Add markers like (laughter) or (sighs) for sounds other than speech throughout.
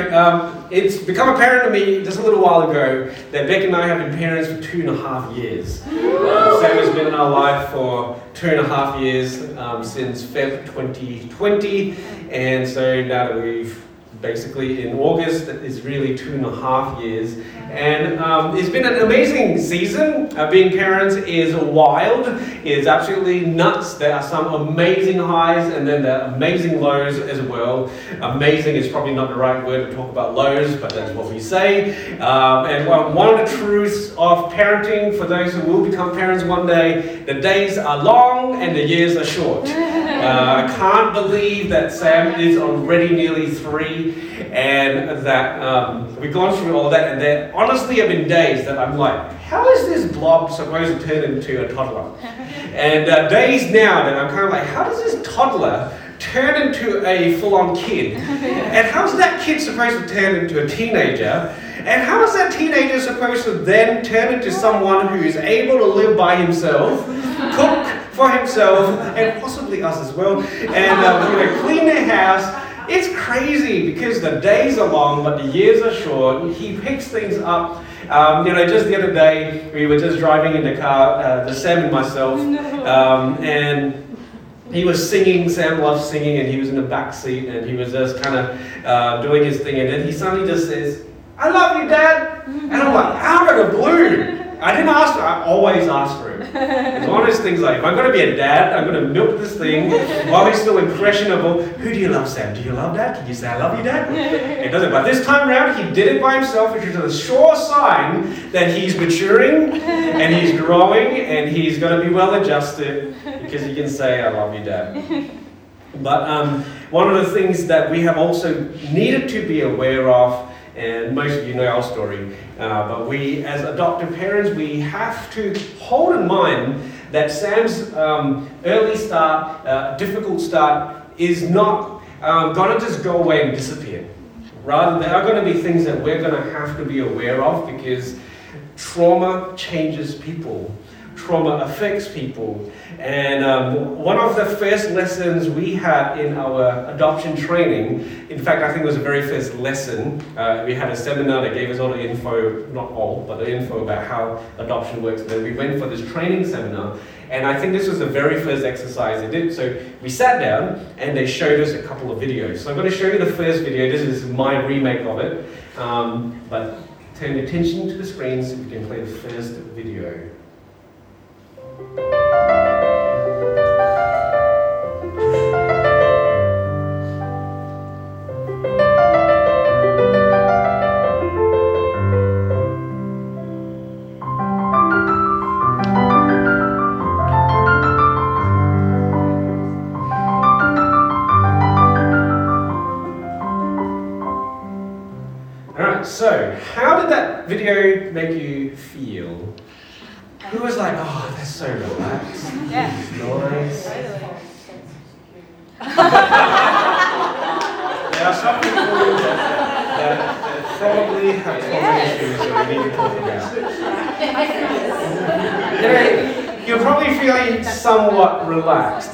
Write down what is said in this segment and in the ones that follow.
know, um, it's become apparent to me just a little while ago that Beck and I have been parents for two and a half years. Uh, Sam has been in our life for two and a half years um, since Feb 2020, and so now that we've basically in August is really two and a half years. And um, it's been an amazing season. Uh, being parents is wild, it's absolutely nuts. There are some amazing highs and then there are amazing lows as well. Amazing is probably not the right word to talk about lows, but that's what we say. Um, and one of the truths of parenting for those who will become parents one day the days are long and the years are short. Uh, I can't believe that Sam is already nearly three and that um, we've gone through all that. And there honestly have been days that I'm like, how is this blob supposed to turn into a toddler? (laughs) and uh, days now that I'm kind of like, how does this toddler turn into a full on kid? (laughs) and how's that kid supposed to turn into a teenager? And how is that teenager supposed to then turn into someone who is able to live by himself, cook for himself, and possibly us as well, and uh, you know, clean their house? It's crazy because the days are long, but the years are short. He picks things up. Um, you know, just the other day, we were just driving in the car, uh, the Sam and myself, um, and he was singing. Sam loves singing, and he was in the back seat, and he was just kind of uh, doing his thing. And then he suddenly just says, I love you, Dad. And I'm like, out of the blue. I didn't ask for I always ask for it. It's one of those things like, if I'm going to be a dad, I'm going to milk this thing while he's still impressionable. Who do you love, Sam? Do you love Dad? Can you say, I love you, Dad? It doesn't. But this time around, he did it by himself, which is a sure sign that he's maturing and he's growing and he's going to be well adjusted because he can say, I love you, Dad. But um, one of the things that we have also needed to be aware of and most of you know our story. Uh, but we, as adoptive parents, we have to hold in mind that Sam's um, early start, uh, difficult start, is not um, going to just go away and disappear. Rather, there are going to be things that we're going to have to be aware of because trauma changes people trauma affects people. And um, one of the first lessons we had in our adoption training, in fact, I think it was the very first lesson, uh, we had a seminar that gave us all the info, not all, but the info about how adoption works. And then we went for this training seminar. And I think this was the very first exercise they did. So we sat down and they showed us a couple of videos. So I'm going to show you the first video. This is my remake of it. Um, but turn attention to the screen so we can play the first video.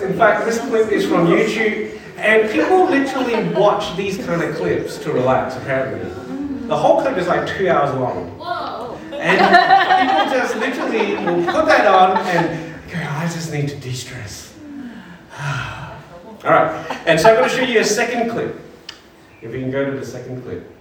In fact, this clip is from YouTube, and people literally watch these kind of clips to relax, apparently. The whole clip is like two hours long. And people just literally will put that on and go, I just need to de stress. (sighs) All right, and so I'm going to show you a second clip. If we can go to the second clip.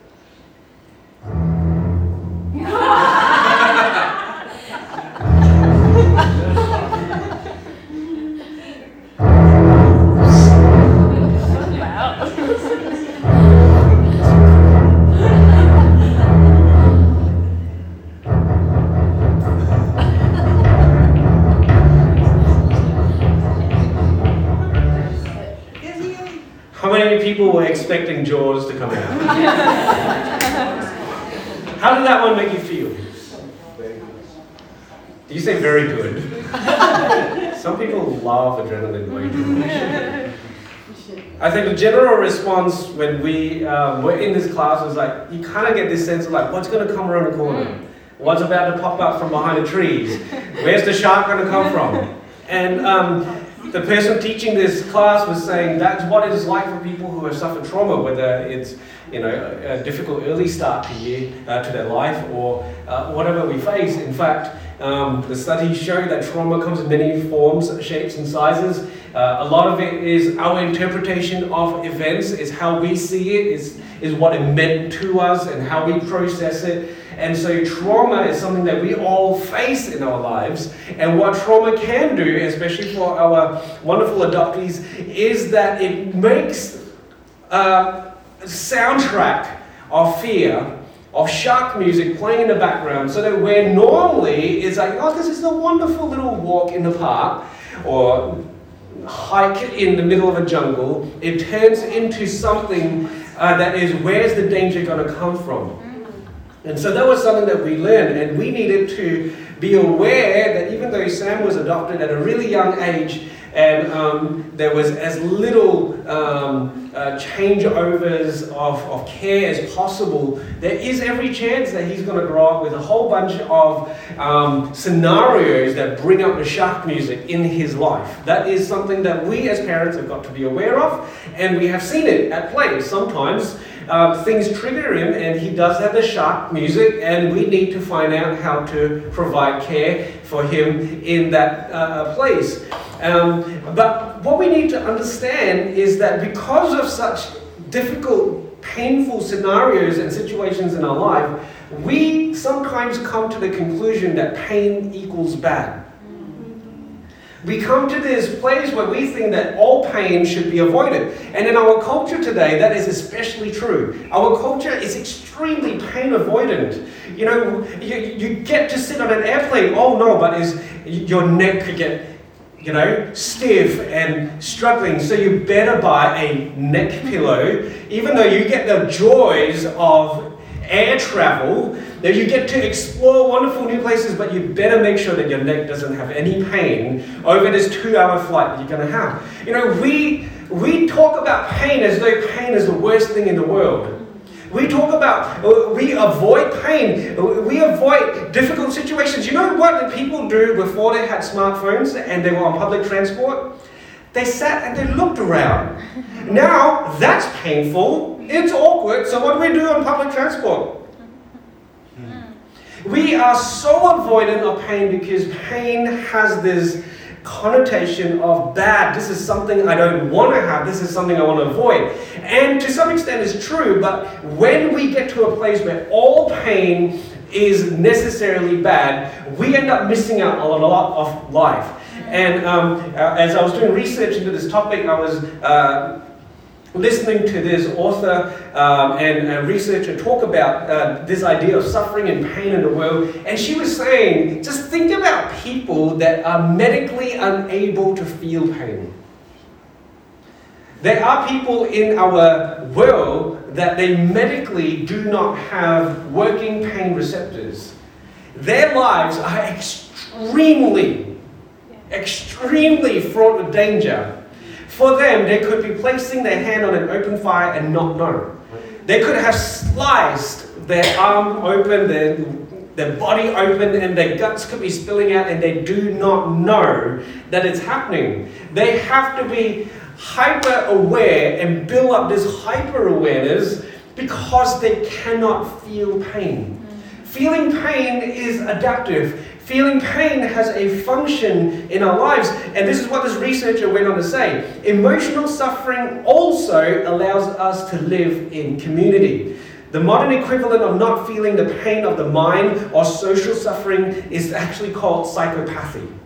Expecting Jaws to come out. (laughs) How did that one make you feel? Do you say very good? (laughs) Some people love adrenaline way too much. (laughs) I think the general response when we um, were in this class was like, you kind of get this sense of like, what's going to come around the corner? What's about to pop up from behind the trees? Where's the shark going to come from? And um, the person teaching this class was saying that's what it is like for people who have suffered trauma, whether it's you know a, difficult early start to year uh, to their life or uh, whatever we face. In fact, um, the studies show that trauma comes in many forms, shapes, and sizes. Uh, a lot of it is our interpretation of events, is how we see it, is, is what it meant to us, and how we process it. And so, trauma is something that we all face in our lives. And what trauma can do, especially for our wonderful adoptees, is that it makes a soundtrack of fear of shark music playing in the background so that where normally it's like, oh, this is a wonderful little walk in the park or hike in the middle of a jungle, it turns into something uh, that is, where's the danger going to come from? And so that was something that we learned, and we needed to be aware that even though Sam was adopted at a really young age, and um, there was as little um, uh, changeovers of, of care as possible, there is every chance that he's going to grow up with a whole bunch of um, scenarios that bring up the shark music in his life. That is something that we as parents have got to be aware of, and we have seen it at play. Sometimes um, things trigger him, and he does have the shark music, and we need to find out how to provide care for him in that uh, place. Um, but what we need to understand is that because of such difficult, painful scenarios and situations in our life, we sometimes come to the conclusion that pain equals bad. We come to this place where we think that all pain should be avoided. And in our culture today, that is especially true. Our culture is extremely pain avoidant. You know, you, you get to sit on an airplane, oh no, but is your neck could get you know, stiff and struggling. So you better buy a neck pillow, even though you get the joys of air travel, that you get to explore wonderful new places, but you better make sure that your neck doesn't have any pain over this two-hour flight that you're going to have. You know, we we talk about pain as though pain is the worst thing in the world. We talk about, uh, we avoid pain, we avoid difficult situations. You know what the people do before they had smartphones and they were on public transport? They sat and they looked around. Now that's painful, it's awkward, so what do we do on public transport? We are so avoidant of pain because pain has this connotation of bad. This is something I don't want to have. This is something I want to avoid. And to some extent, it's true, but when we get to a place where all pain is necessarily bad, we end up missing out on a lot of life. And um, uh, as I was doing research into this topic, I was uh, listening to this author um, and a researcher talk about uh, this idea of suffering and pain in the world, and she was saying, just think about people that are medically unable to feel pain. There are people in our world that they medically do not have working pain receptors. Their lives are extremely, extremely fraught with danger for them, they could be placing their hand on an open fire and not know. They could have sliced their arm open, their, their body open, and their guts could be spilling out, and they do not know that it's happening. They have to be hyper aware and build up this hyper awareness because they cannot feel pain. Mm. Feeling pain is adaptive. Feeling pain has a function in our lives, and this is what this researcher went on to say. Emotional suffering also allows us to live in community. The modern equivalent of not feeling the pain of the mind or social suffering is actually called psychopathy.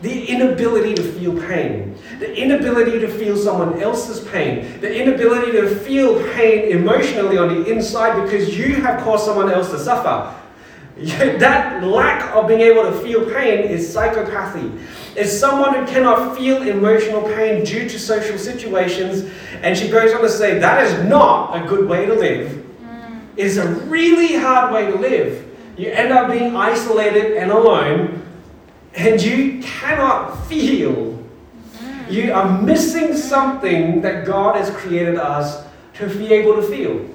The inability to feel pain, the inability to feel someone else's pain, the inability to feel pain emotionally on the inside because you have caused someone else to suffer. (laughs) that lack of being able to feel pain is psychopathy. It's someone who cannot feel emotional pain due to social situations, and she goes on to say that is not a good way to live. Mm. It's a really hard way to live. You end up being isolated and alone, and you cannot feel. Mm. You are missing something that God has created us to be able to feel.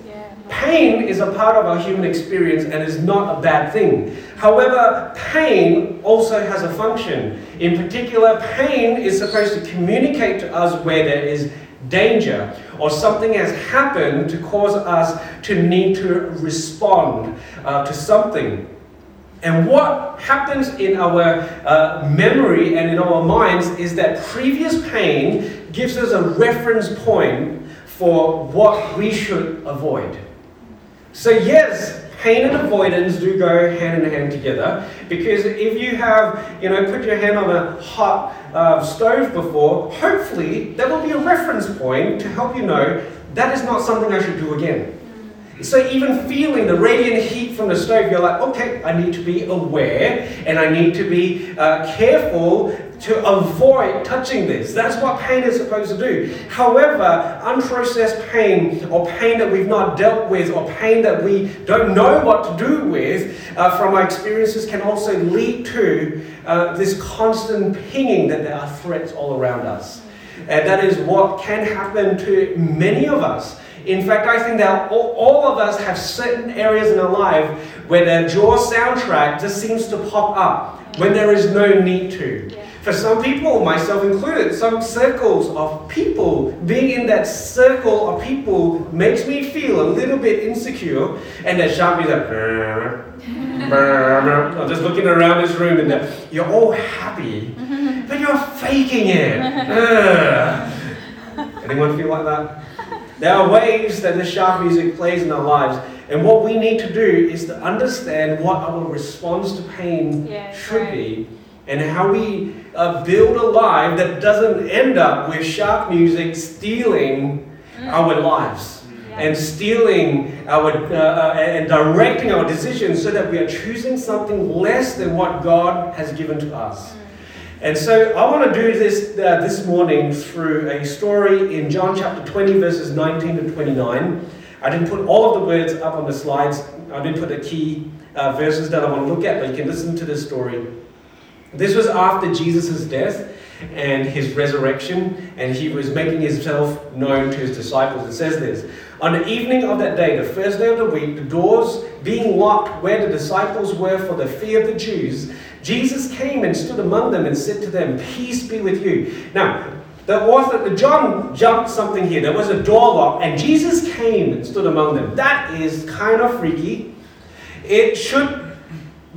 Pain is a part of our human experience and is not a bad thing. However, pain also has a function. In particular, pain is supposed to communicate to us where there is danger or something has happened to cause us to need to respond uh, to something. And what happens in our uh, memory and in our minds is that previous pain gives us a reference point for what we should avoid. So, yes, pain and avoidance do go hand in hand together because if you have, you know, put your hand on a hot uh, stove before, hopefully that will be a reference point to help you know that is not something I should do again. So even feeling the radiant heat from the stove, you're like, okay, I need to be aware and I need to be uh, careful to avoid touching this. That's what pain is supposed to do. However, unprocessed pain or pain that we've not dealt with or pain that we don't know what to do with uh, from our experiences can also lead to uh, this constant pinging that there are threats all around us. And that is what can happen to many of us. In fact, I think that all, all of us have certain areas in our life where the jaw soundtrack just seems to pop up when there is no need to. For some people, myself included, some circles of people, being in that circle of people makes me feel a little bit insecure, and that shark is like, I'm just looking around this room and you're all happy, but you're faking it. Anyone feel like that? There are ways that the shark music plays in our lives, and what we need to do is to understand what our response to pain yeah, should right. be, and how we uh, build a life that doesn't end up with shark music stealing mm. our lives. And stealing our uh, uh, and directing our decisions so that we are choosing something less than what God has given to us. Mm. And so I want to do this uh, this morning through a story in John chapter 20, verses 19 to 29. I didn't put all of the words up on the slides. I didn't put the key uh, verses that I want to look at, but you can listen to this story. This was after Jesus' death and his resurrection, and he was making himself known to his disciples. It says this On the evening of that day, the first day of the week, the doors being locked where the disciples were for the fear of the Jews, Jesus came and stood among them and said to them, Peace be with you. Now, the author, the John jumped something here. There was a door lock, and Jesus came and stood among them. That is kind of freaky. It should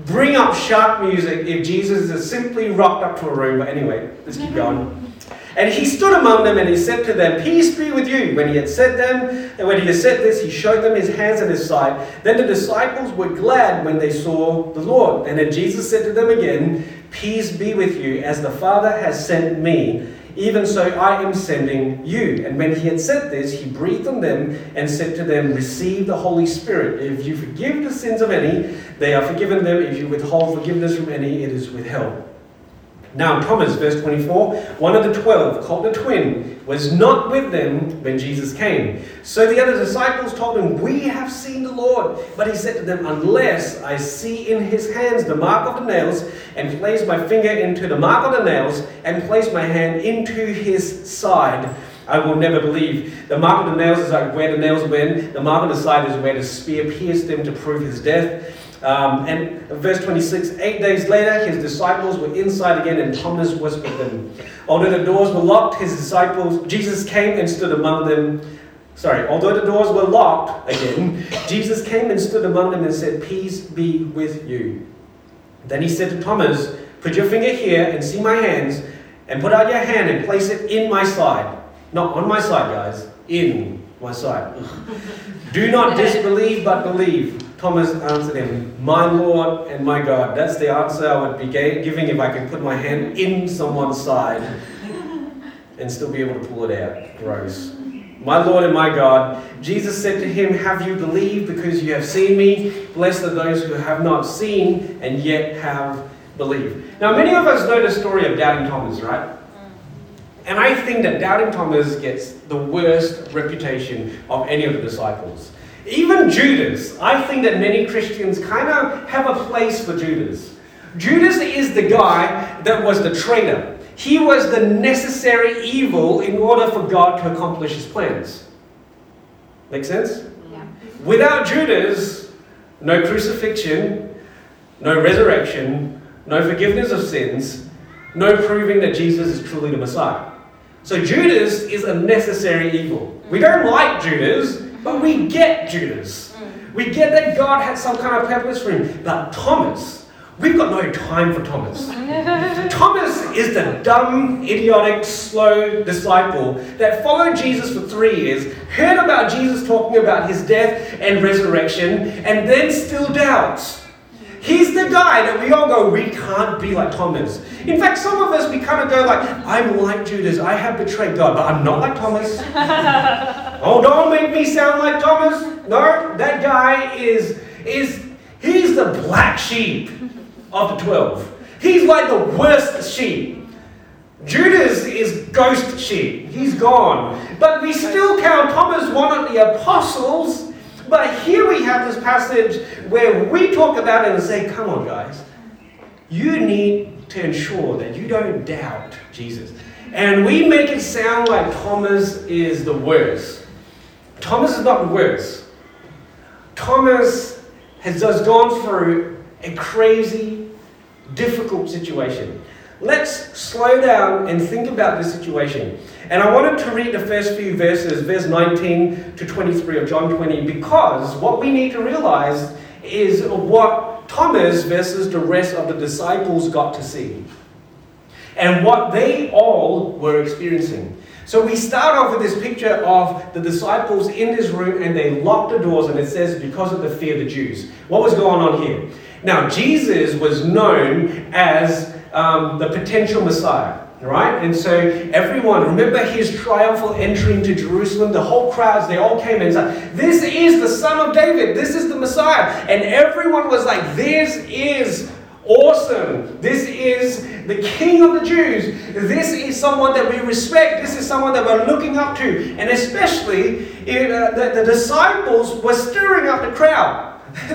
bring up shark music if Jesus is simply rocked up to a room. But anyway, let's keep going. And he stood among them and he said to them, Peace be with you. When he had said them, and when he had said this, he showed them his hands and his side. Then the disciples were glad when they saw the Lord. And then Jesus said to them again, Peace be with you, as the Father has sent me. Even so, I am sending you. And when he had said this, he breathed on them and said to them, Receive the Holy Spirit. If you forgive the sins of any, they are forgiven them. If you withhold forgiveness from any, it is withheld. Now, Thomas, verse 24, one of the twelve, called the twin, was not with them when Jesus came. So the other disciples told him, We have seen the Lord. But he said to them, Unless I see in his hands the mark of the nails, and place my finger into the mark of the nails, and place my hand into his side, I will never believe. The mark of the nails is like where the nails went, the mark of the side is where the spear pierced him to prove his death. Um, and verse 26 Eight days later, his disciples were inside again, and Thomas was with them. Although the doors were locked, his disciples, Jesus came and stood among them. Sorry, although the doors were locked again, (laughs) Jesus came and stood among them and said, Peace be with you. Then he said to Thomas, Put your finger here and see my hands, and put out your hand and place it in my side. Not on my side, guys, in my side. (laughs) Do not disbelieve, but believe. Thomas answered him, My Lord and my God. That's the answer I would be giving if I could put my hand in someone's side (laughs) and still be able to pull it out. Gross. My Lord and my God. Jesus said to him, Have you believed because you have seen me? Blessed are those who have not seen and yet have believed. Now, many of us know the story of Doubting Thomas, right? Mm. And I think that Doubting Thomas gets the worst reputation of any of the disciples. Even Judas, I think that many Christians kind of have a place for Judas. Judas is the guy that was the traitor. He was the necessary evil in order for God to accomplish his plans. Make sense? Yeah. Without Judas, no crucifixion, no resurrection, no forgiveness of sins, no proving that Jesus is truly the Messiah. So Judas is a necessary evil. We don't like Judas, but we get Judas. Mm. We get that God had some kind of purpose for him. But Thomas, we've got no time for Thomas. (laughs) Thomas is the dumb, idiotic, slow disciple that followed Jesus for three years, heard about Jesus talking about his death and resurrection, and then still doubts. He's the guy that we all go, we can't be like Thomas. In fact, some of us, we kind of go like, I'm like Judas, I have betrayed God, but I'm not like Thomas. (laughs) oh, don't make me sound like Thomas. No, that guy is, is he's the black sheep of the 12. He's like the worst sheep. Judas is ghost sheep. He's gone. But we still count Thomas one of the apostles but here we have this passage where we talk about it and say, come on, guys, you need to ensure that you don't doubt Jesus. And we make it sound like Thomas is the worst. Thomas is not the worst. Thomas has just gone through a crazy, difficult situation. Let's slow down and think about this situation. And I wanted to read the first few verses, verse 19 to 23 of John 20, because what we need to realize is what Thomas versus the rest of the disciples got to see. And what they all were experiencing. So we start off with this picture of the disciples in this room and they locked the doors, and it says, because of the fear of the Jews. What was going on here? Now, Jesus was known as um, the potential Messiah. Right? And so everyone, remember his triumphal entry into Jerusalem? The whole crowds, they all came and said, This is the Son of David. This is the Messiah. And everyone was like, This is awesome. This is the King of the Jews. This is someone that we respect. This is someone that we're looking up to. And especially, uh, the, the disciples were stirring up the crowd. (laughs)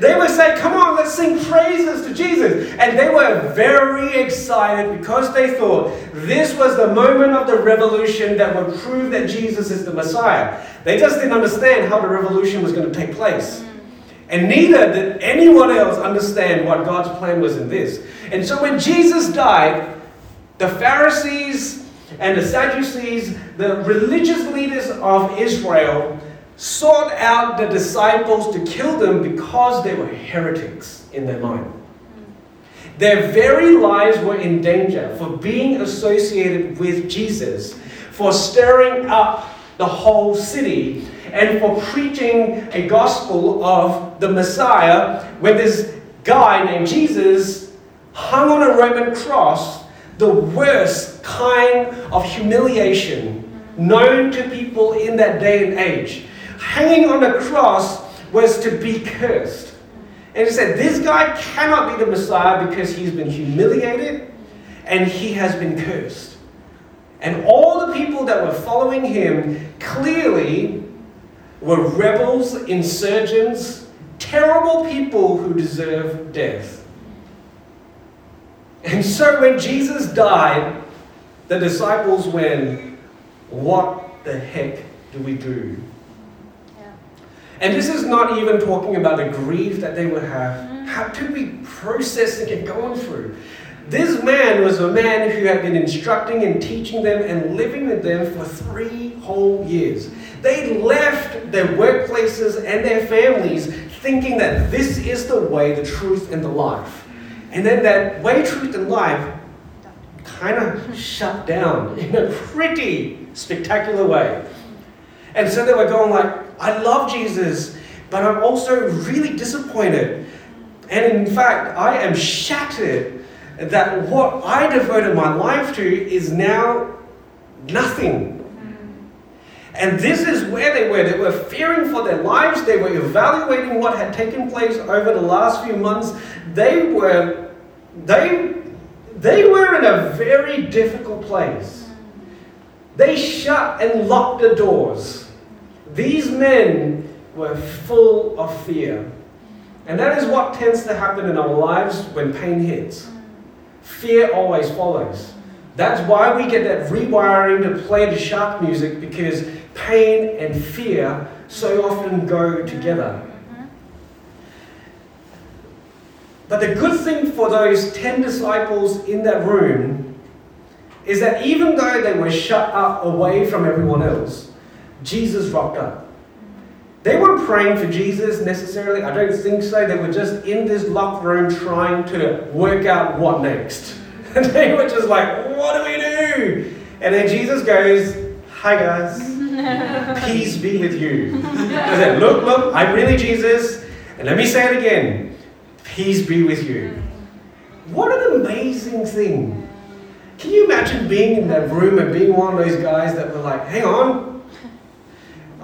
they would say, Come on, let's sing praises to Jesus. And they were very excited because they thought this was the moment of the revolution that would prove that Jesus is the Messiah. They just didn't understand how the revolution was going to take place. Mm. And neither did anyone else understand what God's plan was in this. And so when Jesus died, the Pharisees and the Sadducees, the religious leaders of Israel, sought out the disciples to kill them because they were heretics in their mind. Their very lives were in danger for being associated with Jesus, for stirring up the whole city, and for preaching a gospel of the Messiah when this guy named Jesus hung on a Roman cross, the worst kind of humiliation known to people in that day and age hanging on a cross was to be cursed. And he said, This guy cannot be the Messiah because he's been humiliated and he has been cursed. And all the people that were following him clearly were rebels, insurgents, terrible people who deserve death. And so when Jesus died, the disciples went, What the heck do we do? And this is not even talking about the grief that they would have. Mm-hmm. How to be processing and going through. This man was a man who had been instructing and teaching them and living with them for three whole years. They left their workplaces and their families thinking that this is the way, the truth, and the life. And then that way, truth, and life kind of shut down in a pretty spectacular way. And so they were going like, I love Jesus, but I'm also really disappointed. And in fact, I am shattered that what I devoted my life to is now nothing. Mm. And this is where they were. They were fearing for their lives. They were evaluating what had taken place over the last few months. They were, they, they were in a very difficult place. Mm. They shut and locked the doors. These men were full of fear. And that is what tends to happen in our lives when pain hits. Fear always follows. That's why we get that rewiring to play the shark music because pain and fear so often go together. But the good thing for those 10 disciples in that room is that even though they were shut up away from everyone else, Jesus rocked up. They weren't praying for Jesus necessarily. I don't think so. They were just in this locked room trying to work out what next. And (laughs) they were just like, what do we do? And then Jesus goes, Hi guys, (laughs) peace be with you. I said, Look, look, I'm really Jesus. And let me say it again peace be with you. What an amazing thing. Can you imagine being in that room and being one of those guys that were like, hang on,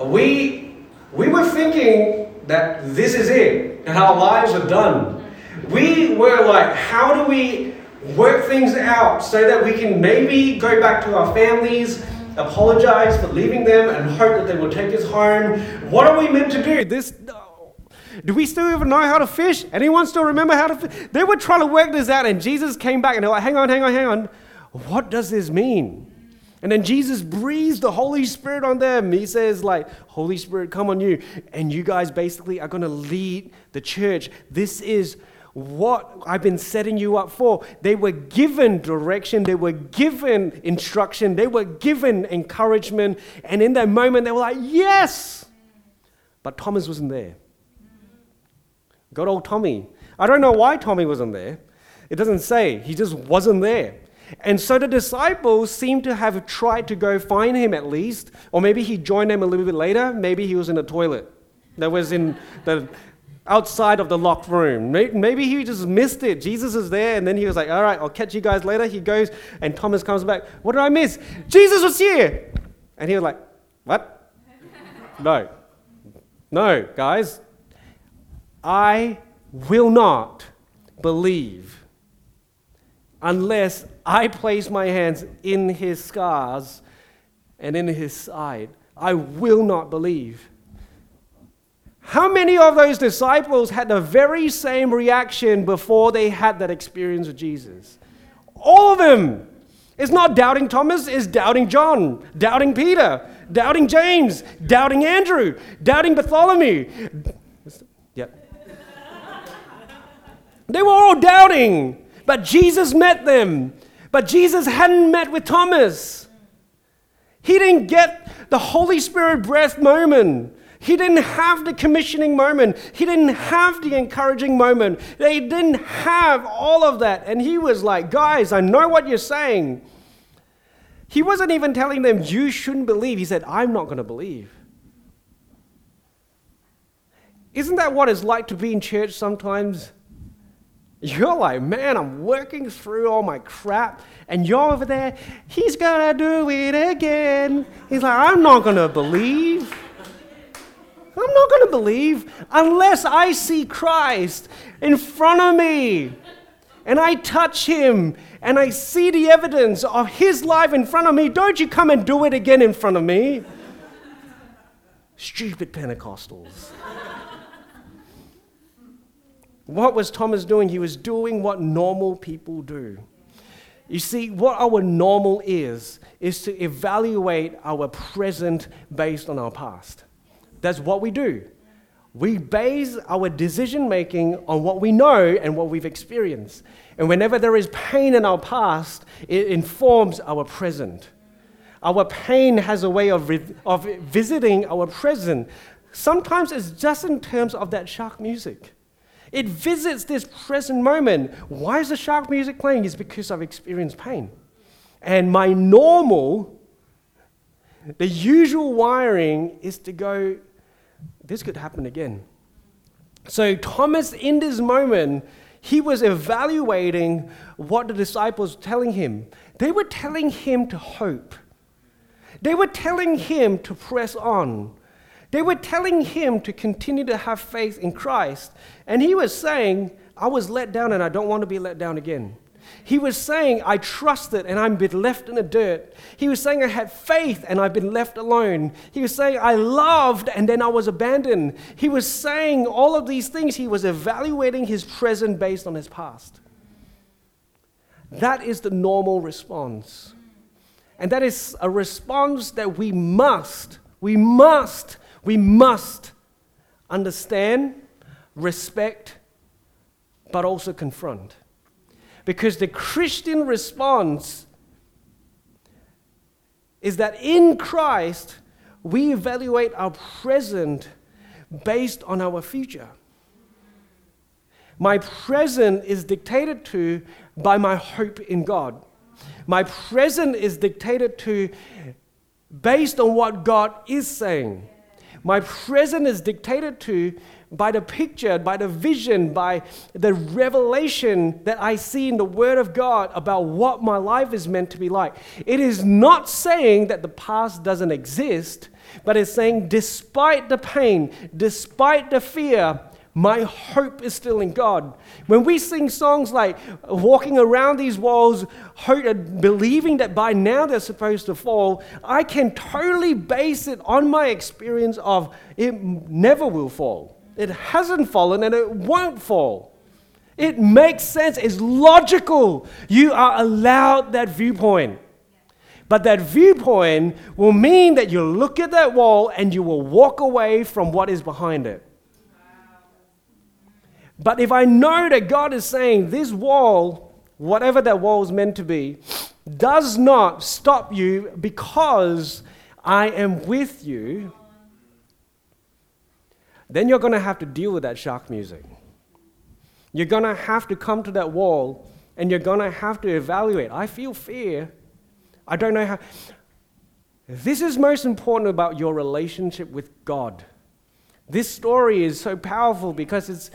we, we were thinking that this is it, and our lives are done. We were like, how do we work things out so that we can maybe go back to our families, apologize for leaving them, and hope that they will take us home? What are we meant to do? This. Do we still even know how to fish? Anyone still remember how to fish? They were trying to work this out, and Jesus came back and they're like, hang on, hang on, hang on. What does this mean? And then Jesus breathes the Holy Spirit on them. He says, like, Holy Spirit, come on you. And you guys basically are going to lead the church. This is what I've been setting you up for. They were given direction, they were given instruction, they were given encouragement. And in that moment, they were like, yes. But Thomas wasn't there. Good old Tommy. I don't know why Tommy wasn't there. It doesn't say. He just wasn't there. And so the disciples seem to have tried to go find him at least, or maybe he joined them a little bit later. Maybe he was in the toilet that was in the outside of the locked room. Maybe he just missed it. Jesus is there, and then he was like, All right, I'll catch you guys later. He goes, and Thomas comes back. What did I miss? Jesus was here. And he was like, What? (laughs) no. No, guys. I will not believe unless I place my hands in his scars and in his side. I will not believe. How many of those disciples had the very same reaction before they had that experience with Jesus? All of them. It's not doubting Thomas, it's doubting John, doubting Peter, doubting James, doubting Andrew, doubting Bartholomew. Yep. they were all doubting, but Jesus met them. But Jesus hadn't met with Thomas. He didn't get the Holy Spirit breath moment. He didn't have the commissioning moment. He didn't have the encouraging moment. They didn't have all of that. And he was like, Guys, I know what you're saying. He wasn't even telling them, You shouldn't believe. He said, I'm not going to believe. Isn't that what it's like to be in church sometimes? You're like, man, I'm working through all my crap, and you're over there, he's gonna do it again. He's like, I'm not gonna believe. I'm not to believe unless I see Christ in front of me and I touch him and I see the evidence of his life in front of me. Don't you come and do it again in front of me. Stupid Pentecostals. What was Thomas doing? He was doing what normal people do. You see, what our normal is, is to evaluate our present based on our past. That's what we do. We base our decision making on what we know and what we've experienced. And whenever there is pain in our past, it informs our present. Our pain has a way of, of visiting our present. Sometimes it's just in terms of that shark music. It visits this present moment. Why is the shark music playing? It's because I've experienced pain. And my normal, the usual wiring is to go, this could happen again. So, Thomas, in this moment, he was evaluating what the disciples were telling him. They were telling him to hope, they were telling him to press on. They were telling him to continue to have faith in Christ. And he was saying, I was let down and I don't want to be let down again. He was saying, I trusted and I've been left in the dirt. He was saying, I had faith and I've been left alone. He was saying, I loved and then I was abandoned. He was saying all of these things. He was evaluating his present based on his past. That is the normal response. And that is a response that we must, we must We must understand, respect, but also confront. Because the Christian response is that in Christ, we evaluate our present based on our future. My present is dictated to by my hope in God. My present is dictated to based on what God is saying. My present is dictated to by the picture, by the vision, by the revelation that I see in the Word of God about what my life is meant to be like. It is not saying that the past doesn't exist, but it's saying, despite the pain, despite the fear, my hope is still in God. When we sing songs like walking around these walls, believing that by now they're supposed to fall, I can totally base it on my experience of it never will fall. It hasn't fallen and it won't fall. It makes sense, it's logical. You are allowed that viewpoint. But that viewpoint will mean that you look at that wall and you will walk away from what is behind it. But if I know that God is saying this wall, whatever that wall is meant to be, does not stop you because I am with you, then you're going to have to deal with that shark music. You're going to have to come to that wall and you're going to have to evaluate. I feel fear. I don't know how. This is most important about your relationship with God. This story is so powerful because it's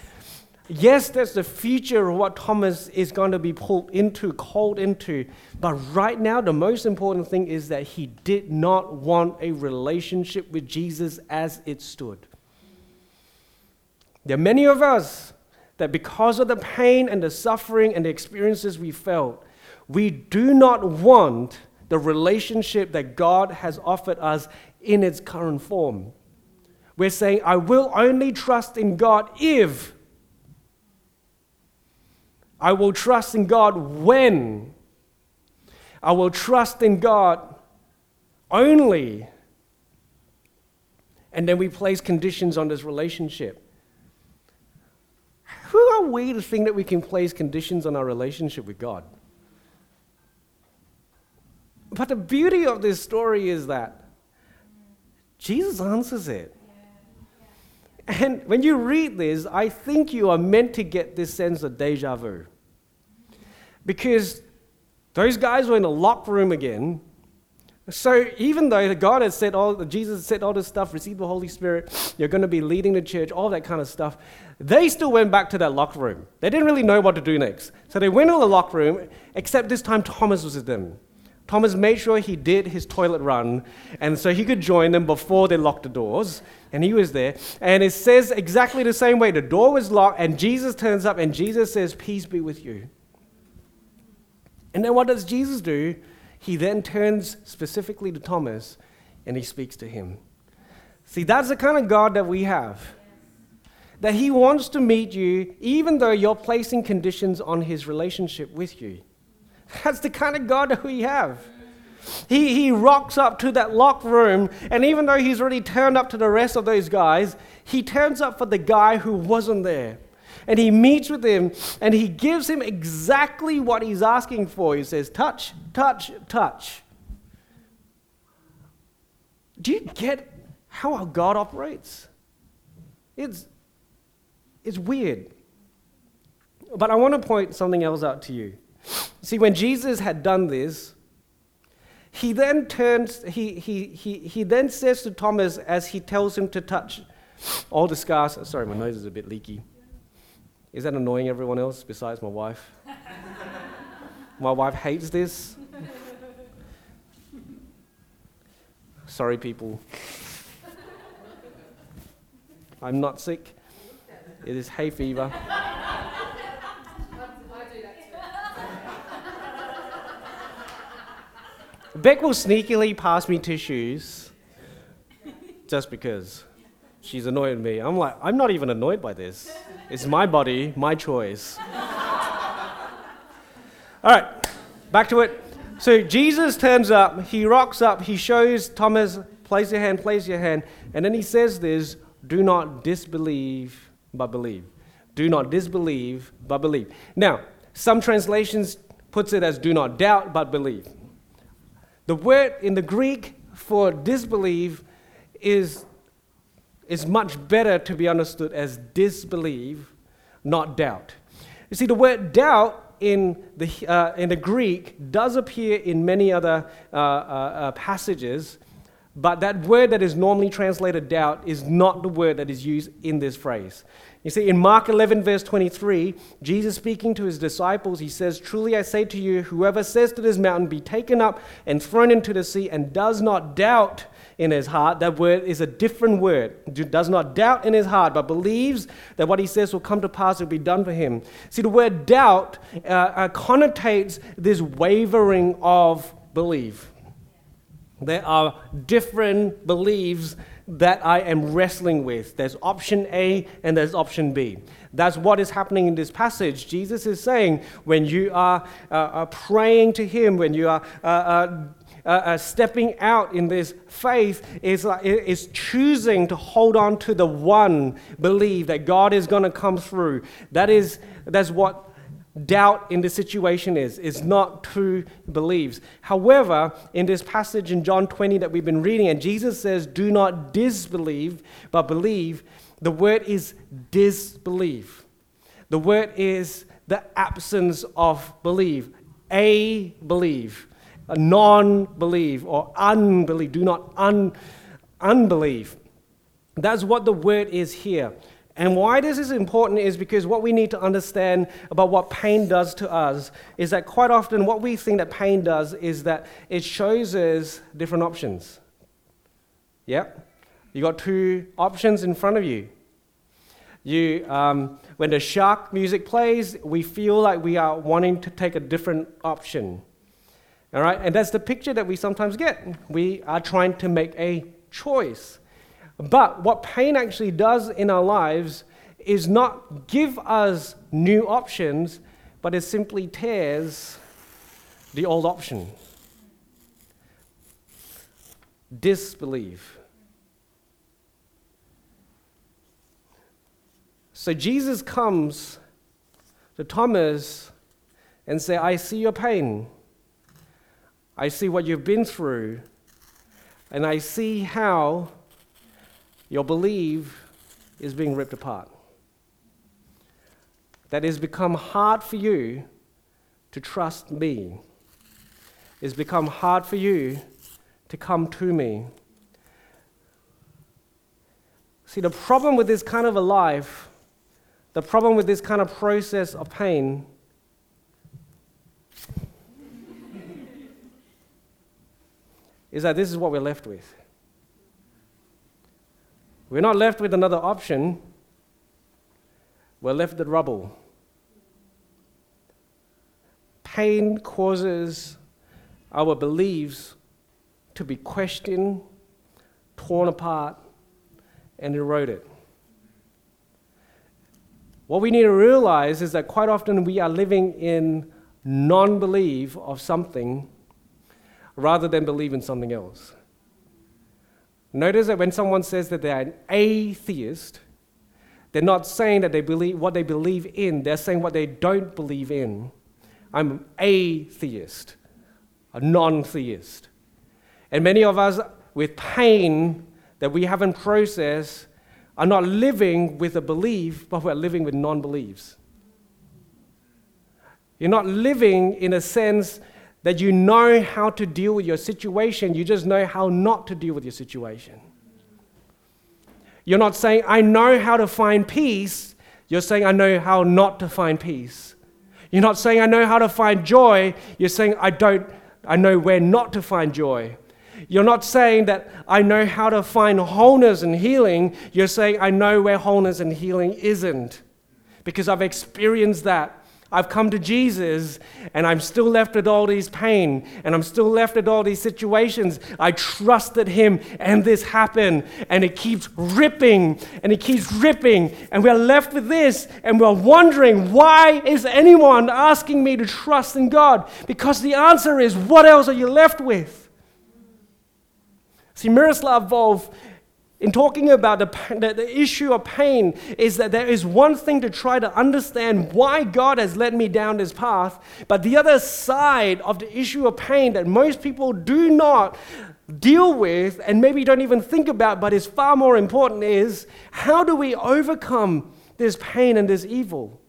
Yes, that's the future of what Thomas is going to be pulled into, called into. But right now, the most important thing is that he did not want a relationship with Jesus as it stood. There are many of us that because of the pain and the suffering and the experiences we felt, we do not want the relationship that God has offered us in its current form. We're saying, I will only trust in God if I will trust in God when. I will trust in God only. And then we place conditions on this relationship. Who are we to think that we can place conditions on our relationship with God? But the beauty of this story is that Jesus answers it. And when you read this, I think you are meant to get this sense of deja vu. Because those guys were in a locked room again. So even though God has said all, Jesus said all this stuff, receive the Holy Spirit, you're going to be leading the church, all that kind of stuff, they still went back to that locked room. They didn't really know what to do next. So they went to the locked room, except this time Thomas was with them. Thomas made sure he did his toilet run, and so he could join them before they locked the doors. And he was there. And it says exactly the same way. The door was locked, and Jesus turns up, and Jesus says, Peace be with you. And then what does Jesus do? He then turns specifically to Thomas and he speaks to him. See, that's the kind of God that we have. That he wants to meet you even though you're placing conditions on his relationship with you. That's the kind of God we have. He, he rocks up to that locked room, and even though he's already turned up to the rest of those guys, he turns up for the guy who wasn't there. And he meets with him, and he gives him exactly what he's asking for. He says, Touch, touch, touch. Do you get how our God operates? It's, it's weird. But I want to point something else out to you. See, when Jesus had done this, he then turns, he, he, he, he then says to Thomas as he tells him to touch all the scars. Sorry, my nose is a bit leaky. Is that annoying everyone else besides my wife? (laughs) my wife hates this. Sorry, people. I'm not sick. It is hay fever. (laughs) Beck will sneakily pass me tissues just because she's annoyed me. I'm like, I'm not even annoyed by this. It's my body, my choice. All right, back to it. So Jesus turns up, he rocks up, he shows Thomas, place your hand, place your hand. And then he says this do not disbelieve, but believe. Do not disbelieve, but believe. Now, some translations puts it as do not doubt, but believe. The word in the Greek for disbelieve is, is much better to be understood as disbelieve, not doubt. You see, the word doubt in the, uh, in the Greek does appear in many other uh, uh, uh, passages, but that word that is normally translated doubt is not the word that is used in this phrase. You see, in Mark 11, verse 23, Jesus speaking to his disciples, he says, Truly I say to you, whoever says to this mountain, Be taken up and thrown into the sea, and does not doubt in his heart, that word is a different word. Does not doubt in his heart, but believes that what he says will come to pass, will be done for him. See, the word doubt uh, uh, connotates this wavering of belief. There are different beliefs that I am wrestling with. There's option A and there's option B. That's what is happening in this passage. Jesus is saying when you are uh, uh, praying to Him, when you are uh, uh, uh, uh stepping out in this faith, is, is choosing to hold on to the one belief that God is going to come through. That is that's what doubt in the situation is, is not true believes. However, in this passage in John 20 that we've been reading, and Jesus says, Do not disbelieve, but believe, the word is disbelieve. The word is the absence of believe. A believe, a non believe, or unbelieve. Do not un- unbelieve. That's what the word is here. And why this is important is because what we need to understand about what pain does to us is that quite often what we think that pain does is that it shows us different options. Yep. You got two options in front of you. You, um, when the shark music plays, we feel like we are wanting to take a different option. All right, and that's the picture that we sometimes get. We are trying to make a choice. But what pain actually does in our lives is not give us new options, but it simply tears the old option. Disbelief. So Jesus comes to Thomas and say, I see your pain. I see what you've been through. And I see how your belief is being ripped apart. That has become hard for you to trust me. It's become hard for you to come to me. See, the problem with this kind of a life, the problem with this kind of process of pain, is that this is what we're left with. We're not left with another option, we're left with rubble. Pain causes our beliefs to be questioned, torn apart, and eroded. What we need to realize is that quite often we are living in non belief of something rather than believe in something else. Notice that when someone says that they're an atheist, they're not saying that they believe what they believe in, they're saying what they don't believe in. I'm an atheist, a non theist. And many of us, with pain that we haven't processed, are not living with a belief, but we're living with non beliefs. You're not living in a sense that you know how to deal with your situation, you just know how not to deal with your situation. You're not saying, I know how to find peace. You're saying, I know how not to find peace. You're not saying, I know how to find joy. You're saying, I don't, I know where not to find joy. You're not saying that I know how to find wholeness and healing. You're saying, I know where wholeness and healing isn't because I've experienced that I've come to Jesus and I'm still left with all these pain and I'm still left with all these situations. I trusted him and this happened and it keeps ripping and it keeps ripping and we're left with this and we're wondering why is anyone asking me to trust in God? Because the answer is what else are you left with? See, Miroslav Volf, in talking about the, the, the, issue of pain, is that there is one thing to try to understand why God has led me down this path, but the other side of the issue of pain that most people do not deal with and maybe don't even think about, but is far more important, is how do we overcome this pain and this evil?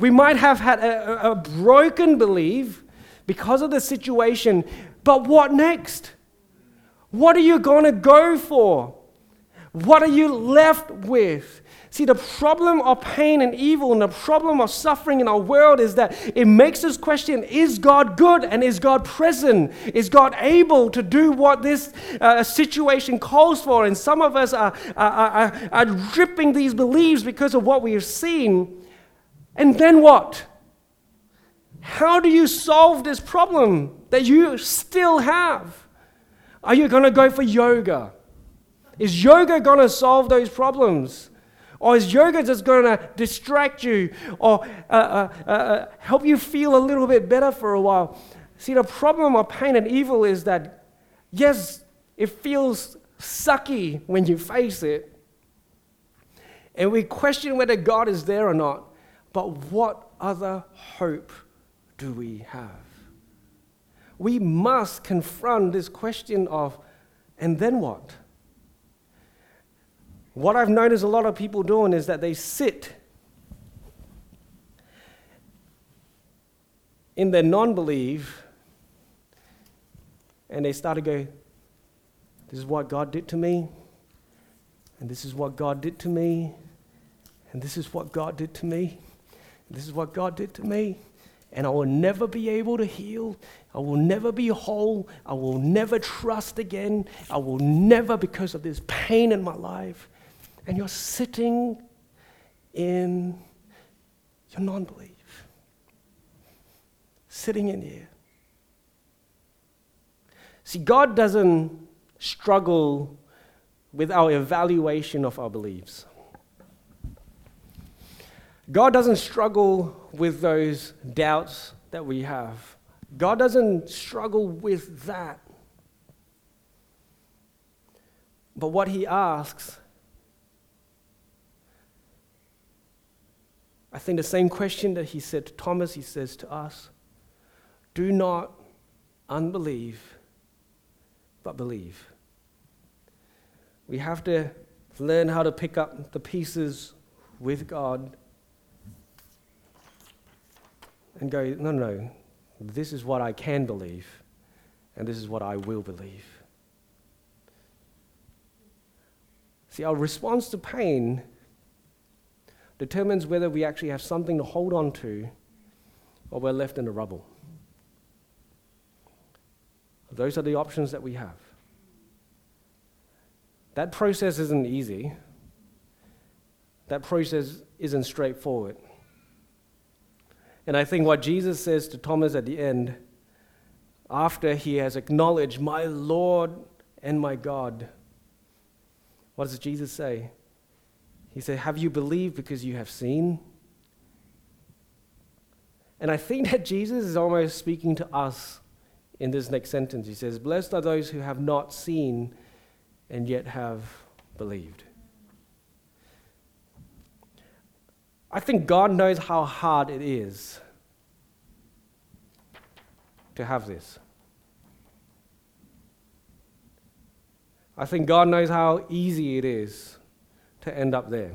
We might have had a, a broken belief because of the situation, but what next? What are you going to go for? What are you left with? See, the problem of pain and evil and the problem of suffering in our world is that it makes us question is God good and is God present? Is God able to do what this uh, situation calls for? And some of us are, are, are, are dripping these beliefs because of what we have seen. And then what? How do you solve this problem that you still have? Are you going to go for yoga? Is yoga going to solve those problems? Or is yoga just going to distract you or uh, uh, uh, uh, help you feel a little bit better for a while? See, the problem of pain and evil is that, yes, it feels sucky when you face it. And we question whether God is there or not. But what other hope do we have? We must confront this question of, and then what? What I've noticed a lot of people doing is that they sit in their non belief and they start to go, This is what God did to me, and this is what God did to me, and this is what God did to me, and this is what God did to me. And I will never be able to heal. I will never be whole. I will never trust again. I will never, because of this pain in my life, and you're sitting in your non belief, sitting in here. See, God doesn't struggle with our evaluation of our beliefs. God doesn't struggle with those doubts that we have. God doesn't struggle with that. But what He asks I think the same question that he said to Thomas, he says to us do not unbelieve, but believe. We have to learn how to pick up the pieces with God and go, no, no, this is what I can believe, and this is what I will believe. See, our response to pain determines whether we actually have something to hold on to or we're left in the rubble. Those are the options that we have. That process isn't easy. That process isn't straightforward. And I think what Jesus says to Thomas at the end, after he has acknowledged, My Lord and my God, what does Jesus say? He said, Have you believed because you have seen? And I think that Jesus is almost speaking to us in this next sentence. He says, Blessed are those who have not seen and yet have believed. I think God knows how hard it is to have this. I think God knows how easy it is to end up there.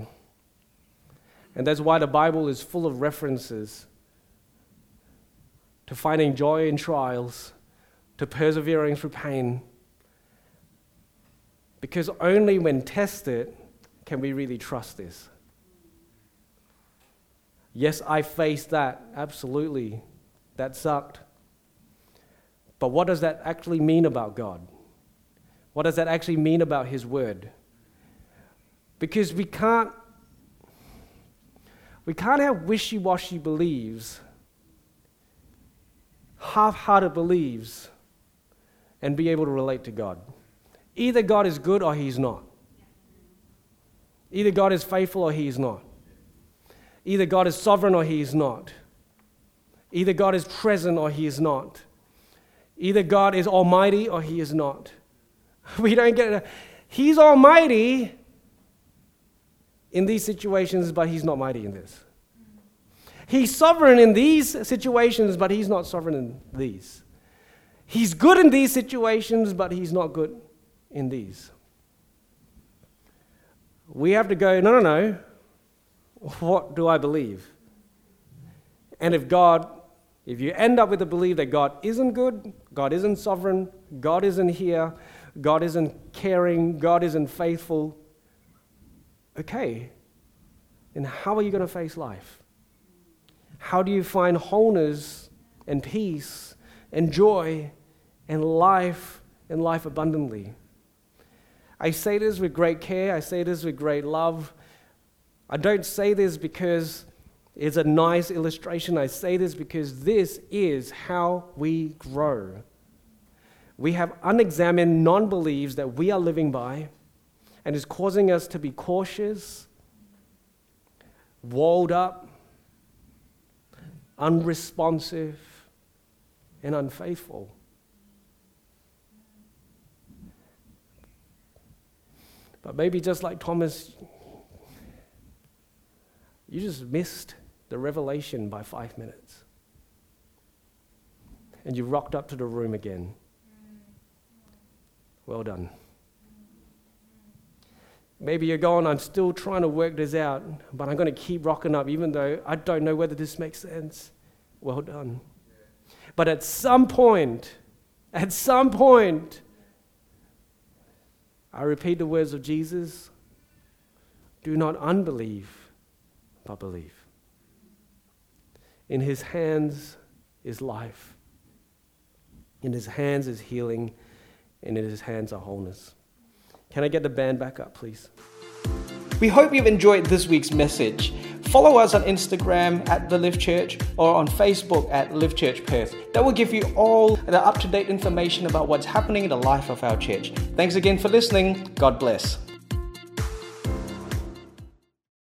And that's why the Bible is full of references to finding joy in trials, to persevering through pain. Because only when tested can we really trust this. Yes, I faced that, absolutely. That sucked. But what does that actually mean about God? What does that actually mean about His Word? Because we can't we can't have wishy-washy beliefs, half-hearted beliefs, and be able to relate to God. Either God is good or He's not. Either God is faithful or He is not. Either God is sovereign or He is not. Either God is present or He is not. Either God is almighty or he is not. (laughs) We don't get it. He's almighty in these situations, but he's not mighty in this. He's sovereign in these situations, but he's not sovereign in these. He's good in these situations, but he's not good in these. We have to go, no, no, no. What do I believe? And if God, if you end up with the belief that God isn't good, God isn't sovereign, God isn't here, God isn't caring, God isn't faithful, okay, then how are you going to face life? How do you find wholeness and peace and joy and life and life abundantly? I say this with great care, I say this with great love. I don't say this because it's a nice illustration. I say this because this is how we grow. We have unexamined non beliefs that we are living by and is causing us to be cautious, walled up, unresponsive, and unfaithful. But maybe just like Thomas, you just missed the revelation by five minutes. And you rocked up to the room again. Well done. Maybe you're going, I'm still trying to work this out, but I'm going to keep rocking up even though I don't know whether this makes sense. Well done. But at some point, at some point, I repeat the words of Jesus do not unbelieve, but believe. In his hands is life, in his hands is healing, and in his hands are wholeness. Can I get the band back up, please? We hope you've enjoyed this week's message. Follow us on Instagram at The Live Church or on Facebook at Live Church Perth. That will give you all the up to date information about what's happening in the life of our church. Thanks again for listening. God bless.